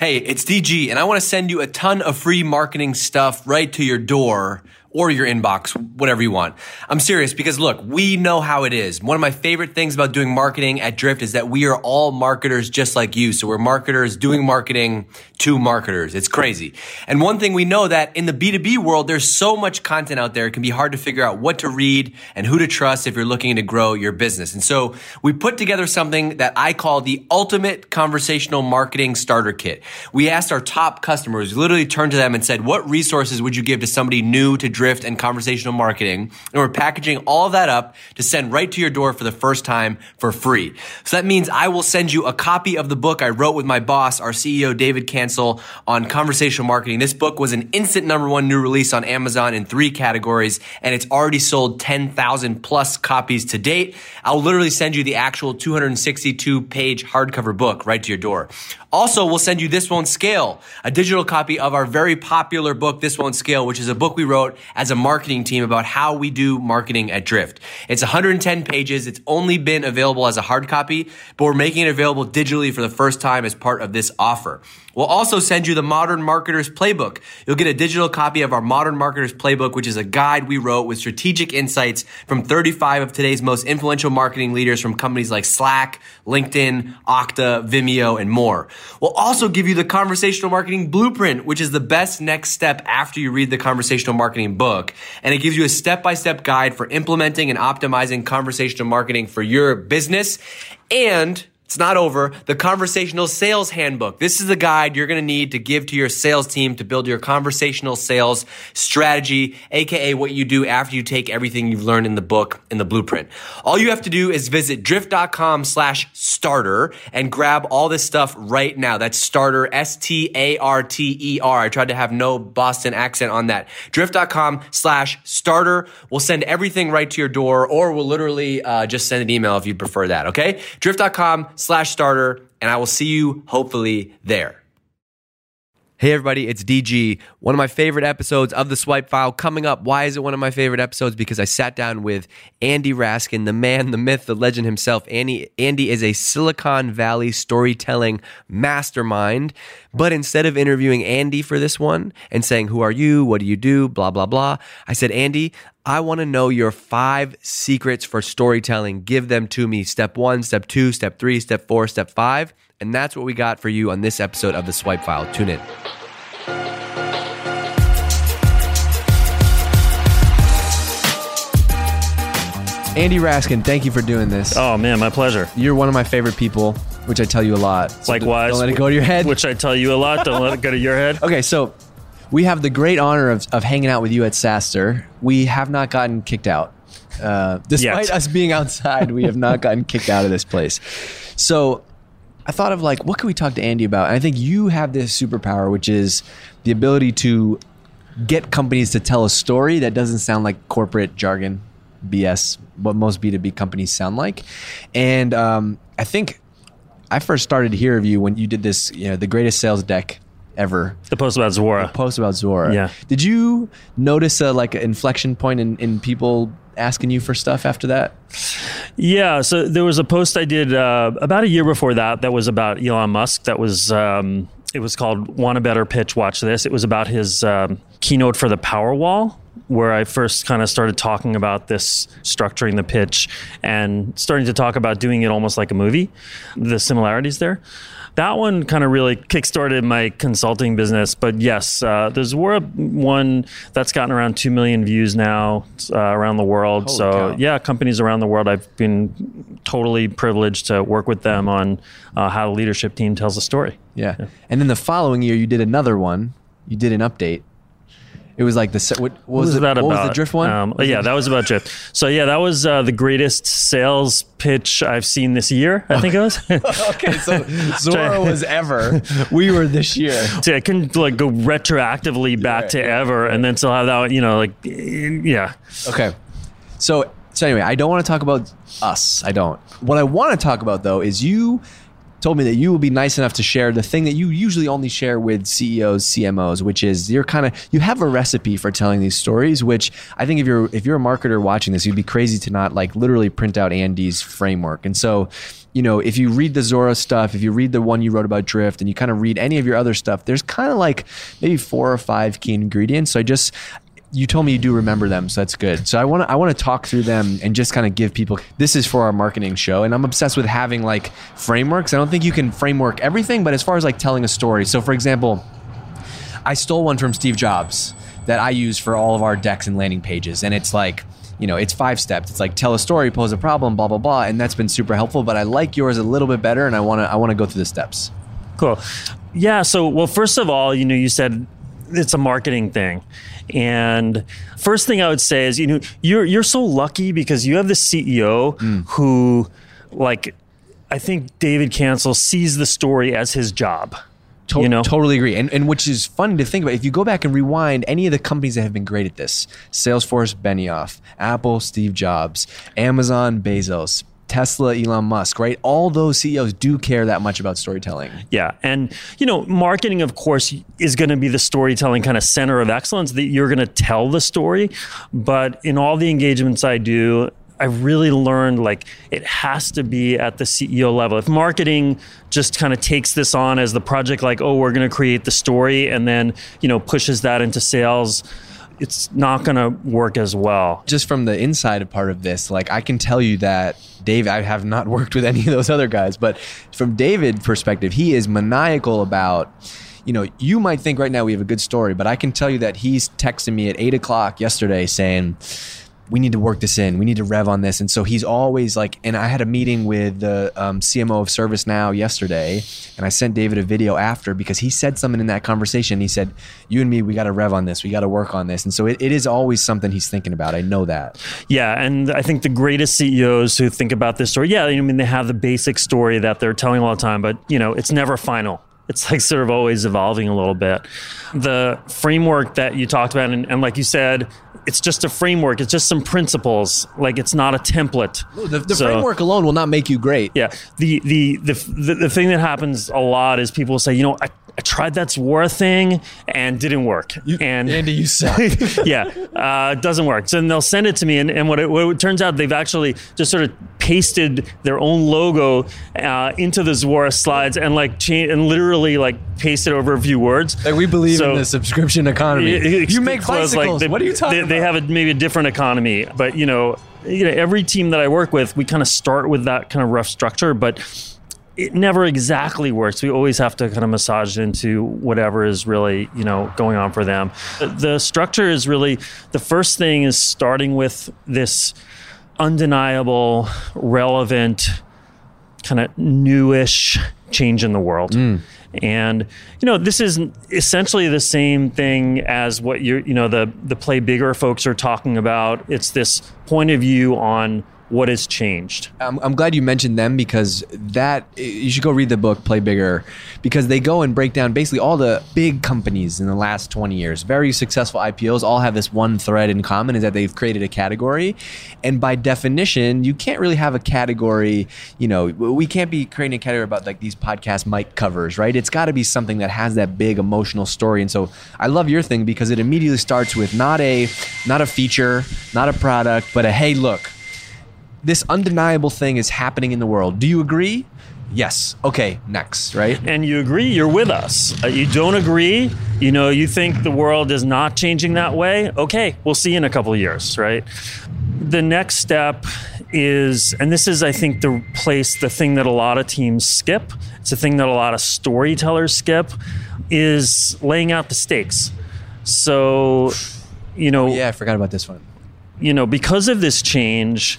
Hey, it's DG, and I want to send you a ton of free marketing stuff right to your door or your inbox, whatever you want. I'm serious because look, we know how it is. One of my favorite things about doing marketing at Drift is that we are all marketers just like you. So we're marketers doing marketing to marketers. It's crazy. And one thing we know that in the B2B world, there's so much content out there. It can be hard to figure out what to read and who to trust if you're looking to grow your business. And so we put together something that I call the ultimate conversational marketing starter kit. We asked our top customers, literally turned to them and said, what resources would you give to somebody new to drift and conversational marketing. And we're packaging all of that up to send right to your door for the first time for free. So that means I will send you a copy of the book I wrote with my boss, our CEO, David Cancel, on conversational marketing. This book was an instant number one new release on Amazon in three categories, and it's already sold 10,000 plus copies to date. I'll literally send you the actual 262 page hardcover book right to your door. Also, we'll send you This Won't Scale, a digital copy of our very popular book, This Won't Scale, which is a book we wrote as a marketing team about how we do marketing at Drift. It's 110 pages. It's only been available as a hard copy, but we're making it available digitally for the first time as part of this offer. We'll also send you the Modern Marketer's Playbook. You'll get a digital copy of our Modern Marketer's Playbook, which is a guide we wrote with strategic insights from 35 of today's most influential marketing leaders from companies like Slack, LinkedIn, Okta, Vimeo, and more. We'll also give you the Conversational Marketing Blueprint, which is the best next step after you read the Conversational Marketing book. And it gives you a step by step guide for implementing and optimizing conversational marketing for your business. And it's not over. The conversational sales handbook. This is the guide you're going to need to give to your sales team to build your conversational sales strategy, aka what you do after you take everything you've learned in the book in the blueprint. All you have to do is visit drift.com slash starter and grab all this stuff right now. That's starter, S-T-A-R-T-E-R. I tried to have no Boston accent on that. Drift.com slash starter. We'll send everything right to your door or we'll literally uh, just send an email if you prefer that. Okay. Drift.com slash starter, and I will see you hopefully there. Hey everybody, it's DG. One of my favorite episodes of the Swipe File coming up. Why is it one of my favorite episodes? Because I sat down with Andy Raskin, the man, the myth, the legend himself. Andy, Andy is a Silicon Valley storytelling mastermind. But instead of interviewing Andy for this one and saying, Who are you? What do you do? Blah, blah, blah, I said, Andy, I want to know your five secrets for storytelling. Give them to me. Step one, step two, step three, step four, step five. And that's what we got for you on this episode of the Swipe File. Tune in. Andy Raskin, thank you for doing this. Oh man, my pleasure. You're one of my favorite people, which I tell you a lot. So Likewise. Don't let it go to your head. Which I tell you a lot. Don't let it go to your head. Okay, so we have the great honor of, of hanging out with you at SaaStr. We have not gotten kicked out. Uh, despite Yet. us being outside, we have not gotten kicked out of this place. So I thought of like, what can we talk to Andy about? And I think you have this superpower, which is the ability to get companies to tell a story that doesn't sound like corporate jargon, BS, what most B2B companies sound like. And um, I think I first started to hear of you when you did this, you know, the greatest sales deck ever The post about Zuora. The post about Zuora. Yeah. Did you notice a like an inflection point in, in people asking you for stuff after that? Yeah. So there was a post I did uh, about a year before that that was about Elon Musk. That was. Um, it was called "Want a Better Pitch? Watch This." It was about his um, keynote for the Powerwall, where I first kind of started talking about this structuring the pitch and starting to talk about doing it almost like a movie. The similarities there. That one kind of really kickstarted my consulting business. But yes, uh, there's one that's gotten around 2 million views now uh, around the world. Holy so, cow. yeah, companies around the world, I've been totally privileged to work with them on uh, how the leadership team tells a story. Yeah. And then the following year, you did another one. You did an update. It was like the se- what, what was, was it, that what about? was the drift one? Um, yeah, that was about drift. So yeah, that was uh, the greatest sales pitch I've seen this year. I think it was. okay, so Zuora was ever. We were this year. So I can like go retroactively back to yeah, ever, and then still have that. You know, like yeah. Okay. So so anyway, I don't want to talk about us. I don't. What I want to talk about though is you told me that you will be nice enough to share the thing that you usually only share with CEOs, CMOs, which is you're kind of you have a recipe for telling these stories. Which I think if you're if you're a marketer watching this, you'd be crazy to not like literally print out Andy's framework. And so, you know, if you read the Zuora stuff, if you read the one you wrote about Drift, and you kind of read any of your other stuff, there's kind of like maybe four or five key ingredients. So I just you told me you do remember them, so that's good. So I want to I want to talk through them and just kind of give people this is for our marketing show, and I'm obsessed with having like frameworks. I don't think you can framework everything, but as far as like telling a story. So for example, I stole one from Steve Jobs that I use for all of our decks and landing pages, and it's like you know, it's five steps. It's like tell a story, pose a problem, blah blah blah, and that's been super helpful. But I like yours a little bit better, and I want to I want to go through the steps. Cool. Yeah. So, well, first of all, you know, you said it's a marketing thing. And first thing I would say is, you know, you're you're so lucky because you have the CEO mm. who, like, I think David Cancel sees the story as his job. To- you know? Totally agree. And, and which is fun to think about. If you go back and rewind any of the companies that have been great at this Salesforce, Benioff, Apple, Steve Jobs, Amazon, Bezos, Tesla, Elon Musk, right? All those CEOs do care that much about storytelling. Yeah. And, you know, marketing, of course, is going to be the storytelling kind of center of excellence that you're going to tell the story. But in all the engagements I do, I really learned like it has to be at the CEO level. If marketing just kind of takes this on as the project, like, oh, we're going to create the story and then, you know, pushes that into sales it's not going to work as well. Just from the inside part of this, like I can tell you that Dave, I have not worked with any of those other guys, but from David's perspective, he is maniacal about you know, you might think right now we have a good story, but I can tell you that he's texting me at eight o'clock yesterday saying, we need to work this in. We need to rev on this. And so he's always like, and I had a meeting with the um, CMO of ServiceNow yesterday, and I sent David a video after because he said something in that conversation. He said, You and me, we got to rev on this. We got to work on this. And so it, it is always something he's thinking about. I know that. Yeah. And I think the greatest CEOs who think about this story, yeah, I mean, they have the basic story that they're telling all the time, but, you know, it's never final it's like sort of always evolving a little bit. The framework that you talked about, and, and, like you said, it's just a framework. It's just some principles. Like it's not a template. The, the so, framework alone will not make you great. Yeah. The, the the the the thing that happens a lot is people say, you know, I, I tried that Zuora thing and didn't work. You, and Andy, you suck. yeah, uh, it doesn't work. So then they'll send it to me, and, and what, it, what, it, turns out, they've actually just sort of pasted their own logo uh, into the Zuora slides and like cha- and literally like pasted over a few words. Like we believe so, in the subscription economy. It, it, you make bicycles. Like they, what are you talking they, about? They have a, maybe a different economy, but you know, you know, every team that I work with, we kind of start with that kind of rough structure, but it never exactly works. We always have to kind of massage it into whatever is really, you know, going on for them. The structure is really the first thing is starting with this undeniable, relevant, kind of newish change in the world. Mm. And you know, this is essentially the same thing as what you you know the the play bigger folks are talking about. It's this point of view on what has changed? I'm, I'm, glad you mentioned them because that you should go read the book Play Bigger because they go and break down basically all the big companies in the last 20 years, very successful IPOs, all have this one thread in common is that they've created a category, and by definition, you can't really have a category. You know, we can't be creating a category about like these podcast mic covers, right? It's got to be something that has that big emotional story, and so I love your thing because it immediately starts with not a not a feature, not a product, but a hey, look this undeniable thing is happening in the world. Do you agree? Yes. Okay, next, right? And you agree, you're with us. Uh, you don't agree, you know, you think the world is not changing that way. Okay, we'll see in a couple of years, right? The next step is, and this is, I think, the place, the thing that a lot of teams skip, it's the thing that a lot of storytellers skip, is laying out the stakes. So, you know. Oh, yeah, I forgot about this one. You know, because of this change,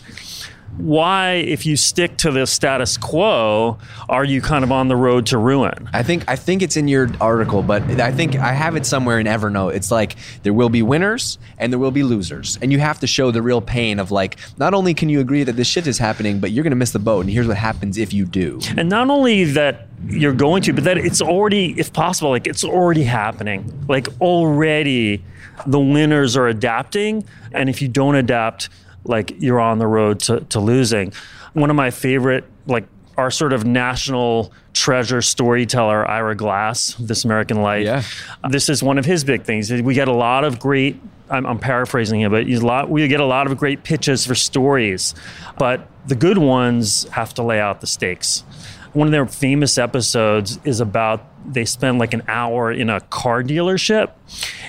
why, if you stick to the status quo, are you kind of on the road to ruin? I think I think it's in your article, but I think I have it somewhere in Evernote. It's like there will be winners and there will be losers, and you have to show the real pain of like not only can you agree that this shit is happening, but you're going to miss the boat, and here's what happens if you do. And not only that you're going to, but that it's already, if possible, like it's already happening. Like already, the winners are adapting, and if you don't adapt like you're on the road to, to losing. One of my favorite like our sort of national treasure storyteller, Ira Glass, This American Life. Yeah. This is one of his big things. We get a lot of great. I'm, I'm paraphrasing it, but a lot, we get a lot of great pitches for stories, but the good ones have to lay out the stakes. One of their famous episodes is about they spend like an hour in a car dealership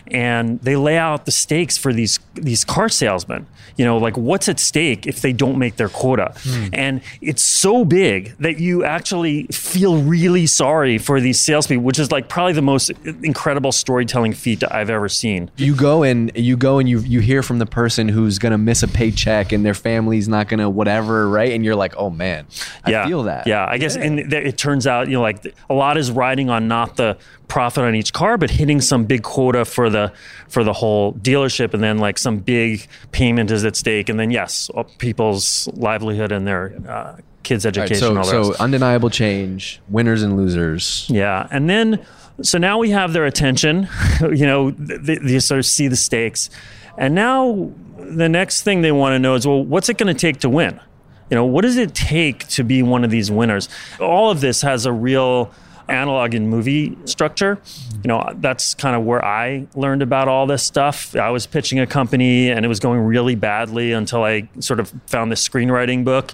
and they lay out the stakes for these these car salesmen you know like what's at stake if they don't make their quota hmm. and it's so big that you actually feel really sorry for these salespeople which is like probably the most incredible storytelling feat that i've ever seen you go and you go and you you hear from the person who's gonna miss a paycheck and their family's not gonna whatever, right? And you're like, oh man, I yeah. feel that. Yeah, I guess, and th- it turns out, you know, like a lot is riding on not the profit on each car, but hitting some big quota for the for the whole dealership, and then like some big payment is at stake, and then yes, uh, people's livelihood and their uh, kids' All right, education. so all so undeniable change, winners and losers. Yeah, and then so now we have their attention. you know, they, they sort of see the stakes, and now the next thing they want to know is, well, what's it going to take to win? You know, what does it take to be one of these winners? All of this has a real analog in movie structure. You know, that's kind of where I learned about all this stuff. I was pitching a company and it was going really badly until I sort of found this screenwriting book.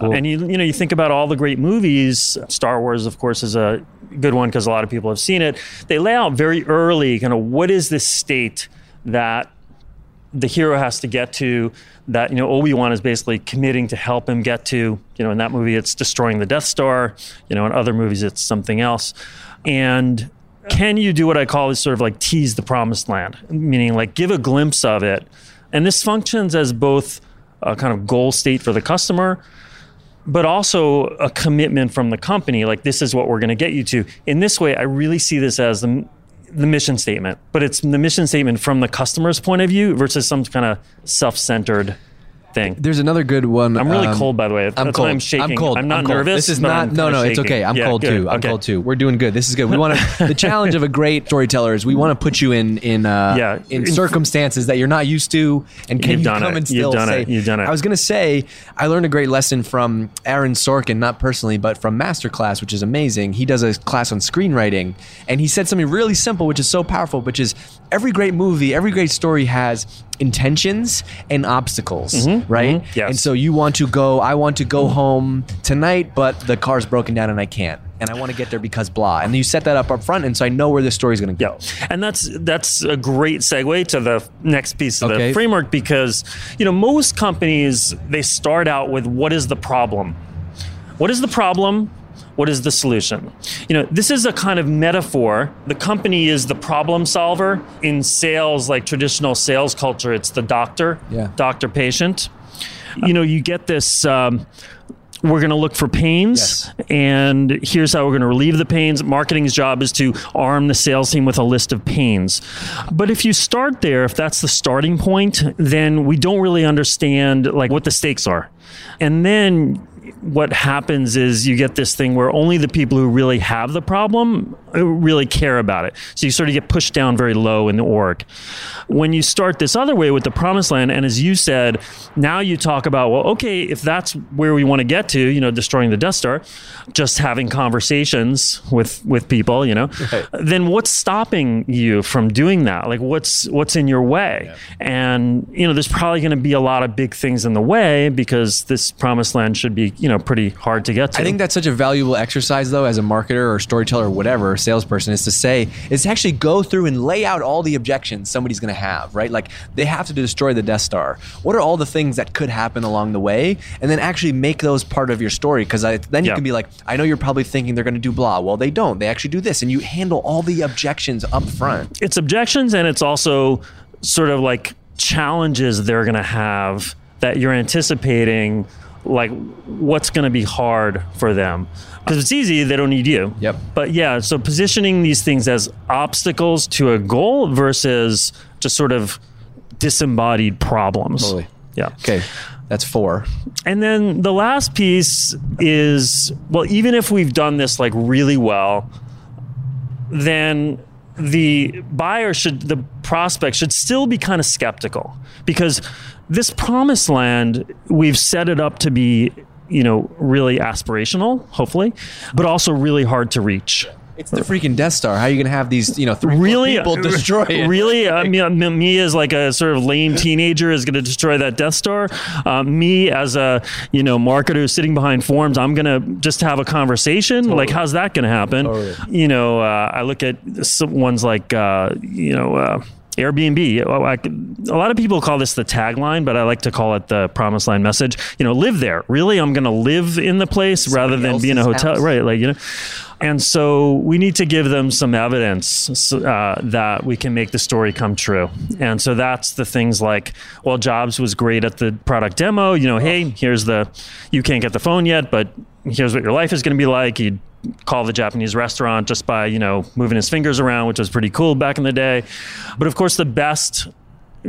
And you you know, you think about all the great movies, Star Wars of course is a good one because a lot of people have seen it. They lay out very early kind of what is this state that the hero has to get to that you know Obi-Wan is basically committing to help him get to you know in that movie it's destroying the Death Star you know in other movies it's something else. And can you do what I call is sort of like tease the promised land? Meaning like give a glimpse of it. And this functions as both a kind of goal state for the customer but also a commitment from the company like this is what we're going to get you to. In this way i really see this as the, the mission statement but it's the mission statement from the customer's point of view versus some kind of self-centered thing There's another good one. i'm really um, cold by the way I'm cold. i'm shaking I'm cold. i'm not cold. nervous This is not. I'm no, no, it's okay. I'm Yeah, cold good. too. I'm Okay. cold too. We're doing good. This is good. We want to. the challenge of a great storyteller is we want to put you in in uh, Yeah. in circumstances that you're not used to, and can You've you done come it. and You've still done say? it. You've done it. I was gonna say I learned a great lesson from Aaron Sorkin, not personally, but from Masterclass, which is amazing. He does a class on screenwriting, and he said something really simple, which is so powerful, which is every great movie, every great story has intentions and obstacles, right? mhm, yes. And so you want to go, I want to go home tonight, but the car's broken down and I can't. And I want to get there because blah. And you set that up up front, and so I know where the story's going to go. Yeah, and that's that's a great segue to the next piece of Okay. the framework because you know most companies they start out with what is the problem, what is the problem, what is the solution. You know, this is a kind of metaphor. The company is the problem solver in sales, like traditional sales culture. It's the doctor, Yeah. doctor patient. You know, you get this. Um, we're going to look for pains Yes. and here's how we're going to relieve the pains marketing's job is to arm the sales team with a list of pains but if you start there if that's the starting point then we don't really understand like what the stakes are and then what happens is you get this thing where only the people who really have the problem uh, really care about it. So you sort of get pushed down very low in the org. When you start this other way with the promised land, and as you said, now you talk about, well, okay, if that's where we want to get to, you know, destroying the Death Star, just having conversations with with people, you know, then what's stopping you from doing that? Like what's what's in your way? And you know, there's probably going to be a lot of big things in the way because this promised land should be, you know, pretty hard to get to. I think that's such a valuable exercise, though, as a marketer or storyteller or whatever, or salesperson, is to say, is to actually go through and lay out all the objections somebody's going to have, right? Like they have to destroy the Death Star. What are all the things that could happen along the way? And then actually make those part of your story. Because then you Yeah. can be like, I know you're probably thinking they're going to do blah. Well, they don't. They actually do this. And you handle all the objections up front. it's objections and it's also sort of like challenges they're going to have that you're anticipating like what's going to be hard for them because it's easy they don't need you Yep. but yeah so positioning these things as obstacles to a goal versus just sort of disembodied problems Totally. yeah Okay. That's four. and then the last piece is well, even if we've done this like really well, then the buyer should, the prospect should still be kind of skeptical because this promised land, we've set it up to be you know, really aspirational, hopefully, but also really hard to reach. It's the freaking Death Star. How are you going to have these, you know, three Really, people destroy it? Really, I mean, me- me as like a sort of lame teenager is going to destroy that Death Star. Uh, me as a you know marketer sitting behind forms, I'm going to just have a conversation. Like, how's that going to happen? You know, uh, I look at some ones like uh, you know. Airbnb. Oh, A lot of people call this the tagline, but I like to call it the promise line message. You know, live there. Really, I'm going to live in the place rather than be in a hotel. house. Right, like you know. And so we need to give them some evidence uh, that we can make the story come true. And so that's the things like, well, Jobs was great at the product demo. You know, hey, here's the, you can't get the phone yet, but here's what your life is going to be like. He'd call the Japanese restaurant just by, you know, moving his fingers around, which was pretty cool back in the day. But of course, the best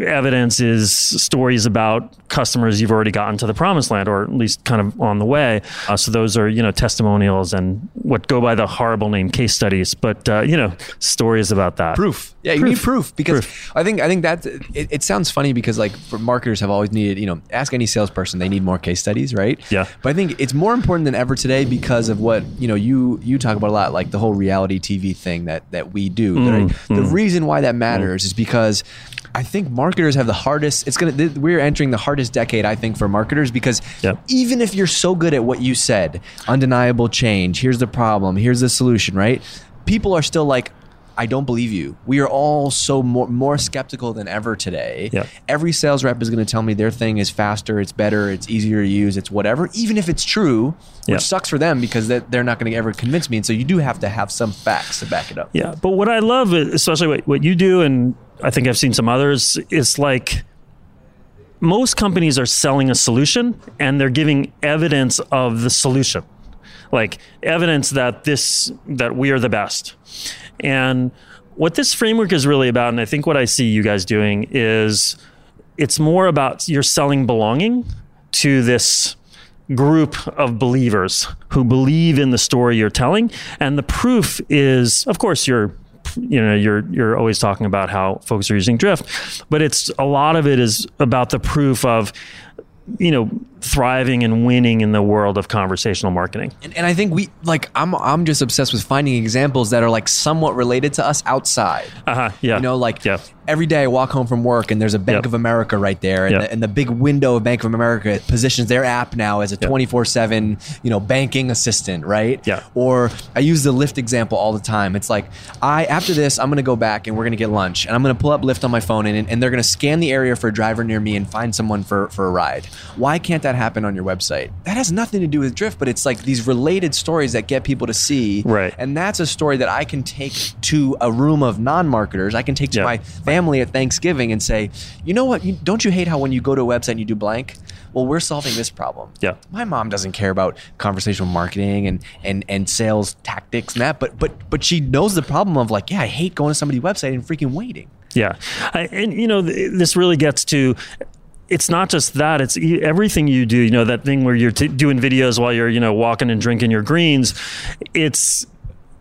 evidence is stories about customers you've already gotten to the promised land or at least kind of on the way uh, so those are you know testimonials and what go by the horrible name case studies but uh, you know stories about that proof. Yeah, you need proof because I think I think that it, it sounds funny because like for marketers have always needed, you know, ask any salesperson, they need more case studies, right? Yeah. But I think it's more important than ever today because of what you know you you talk about a lot, like the whole reality TV thing that that we do. Mm, The- the reason why that matters is because. I think marketers have the hardest. It's gonna. th- We're entering the hardest decade, I think, for marketers because Yep. even if you're so good at what you said, undeniable change. Here's the problem. Here's the solution. Right? People are still like, I don't believe you. We are all so more, more skeptical than ever today. Yeah. Every sales rep is going to tell me their thing is faster, it's better, it's easier to use, it's whatever, even if it's true, which sucks for them because they're not going to ever convince me. And so you do have to have some facts to back it up. Yeah, but what I love, especially what, what you do, and I think I've seen some others, It's like most companies are selling a solution and they're giving evidence of the solution, like evidence that this that we are the best. And what this framework is really about, and I think what I see you guys doing is it's more about you're selling belonging to this group of believers who believe in the story you're telling. And the proof is of course you're you know you're you're always talking about how folks are using drift but it's a lot of it is about the proof of you know thriving and winning in the world of conversational marketing. And, and I think we like I'm I'm just obsessed with finding examples that are like somewhat related to us outside. uh-huh yeah. You know, like yeah every day I walk home from work and there's a Bank Yep. of America right there, and, Yep. the, and the big window of Bank of America positions their app now as a 24 seven, you know, banking assistant, right? Yeah. Or I use the Lyft example all the time. It's like I after this I'm gonna go back and we're gonna get lunch, and I'm gonna pull up Lyft on my phone, and, and they're gonna scan the area for a driver near me and find someone for for a ride. Why can't that happen on your website? That has nothing to do with Drift, but it's like these related stories that get people to see, Right. And that's a story that I can take to a room of non-marketers. I can take to Yeah. my family at Thanksgiving and say, you know what? You, don't you hate how when you go to a website and you do blank? Well, we're solving this problem. Yeah. My mom doesn't care about conversational marketing and and and sales tactics and that, but but but she knows the problem of like, yeah, I hate going to somebody's website and freaking waiting. Yeah, I, and you know th- this really gets to. It's not just that; it's everything you do. You know that thing where you're t- doing videos while you're you know walking and drinking your greens. It's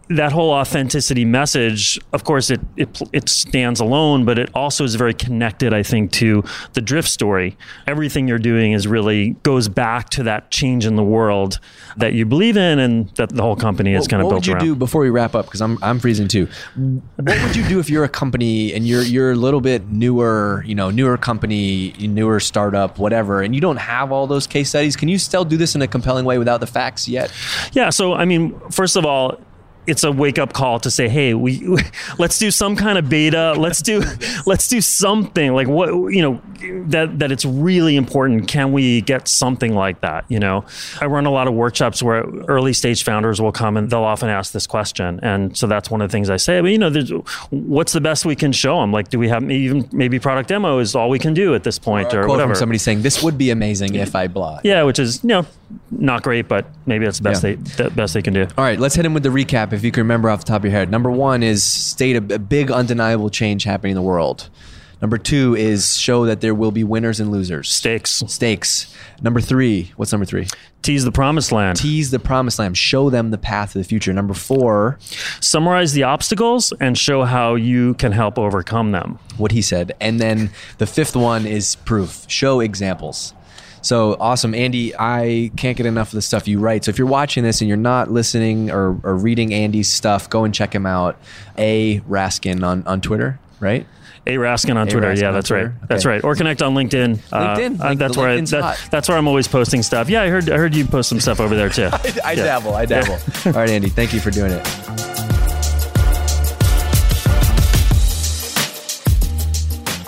that whole authenticity message. Of course, it it it stands alone, but it also is very connected. I think to the drift story. Everything you're doing is really goes back to that change in the world that you believe in, and that the whole company is What- kind of what built would you around. do before we wrap up? Because I'm I'm freezing too. What would you do if you're a company and you're you're a little bit newer, you know, newer company, newer startup, whatever, and you don't have all those case studies? Can you still do this in a compelling way without the facts yet? Yeah. So, I mean, first of all, it's a wake up call to say, hey, we let's do some kind of beta. Let's do let's do something like what you know that that it's really important. Can we get something like that? You know, I run a lot of workshops where early stage founders will come and they'll often ask this question, and so that's one of the things I say. But you know, there's, what's the best we can show them? Like, do we have maybe even maybe product demo is all we can do at this point, or, Quote whatever. from somebody saying this would be amazing if I blah. yeah, which is you know not great, but maybe that's the best Yeah. they the best they can do. All right, let's hit him with the recap if you can remember off the top of your head. Number one is state a, a big undeniable change happening in the world. Number two is show that there will be winners and losers. Stakes. Stakes. Number three, what's number three? Tease the promised land. Tease the promised land. Show them the path to the future. Number four, Summarize the obstacles and show how you can help overcome them. what he said. And then the fifth one is proof. Show examples. So awesome, Andy. I can't get enough of the stuff you write. So if you're watching this and you're not listening or, or reading Andy's stuff, go and check him out. A Raskin on, on Twitter, right? A Raskin on Twitter. Raskin yeah, on that's Twitter. right. Okay. That's right. Or connect on LinkedIn. LinkedIn. Uh, that's where I, that, that's where I'm always posting stuff. Yeah, I heard I heard you post some stuff over there too. I Yeah. dabble. I dabble. All right, Andy. Thank you for doing it.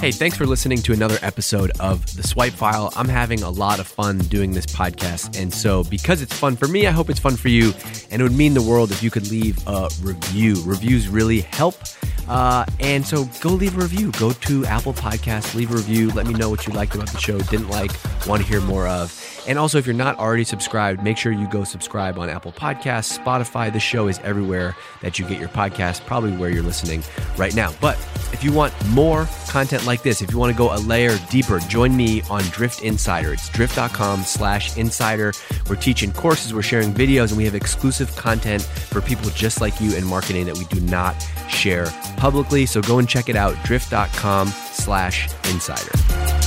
Hey, thanks for listening to another episode of The Swipe File. I'm having a lot of fun doing this podcast. And so, because it's fun for me, I hope it's fun for you. And it would mean the world if you could leave a review. Reviews really help. Uh, and so, go leave a review. Go to Apple Podcasts, leave a review. Let me know what you liked about the show, didn't like, want to hear more of. And also, if you're not already subscribed, make sure you go subscribe on Apple Podcasts, Spotify. The show is everywhere that you get your podcast, probably where you're listening right now. But if you want more content like this, if you want to go a layer deeper, join me on Drift Insider. It's drift.com slash insider. We're teaching courses, we're sharing videos, and we have exclusive content for people just like you in marketing that we do not share publicly. So go and check it out, drift.com slash insider.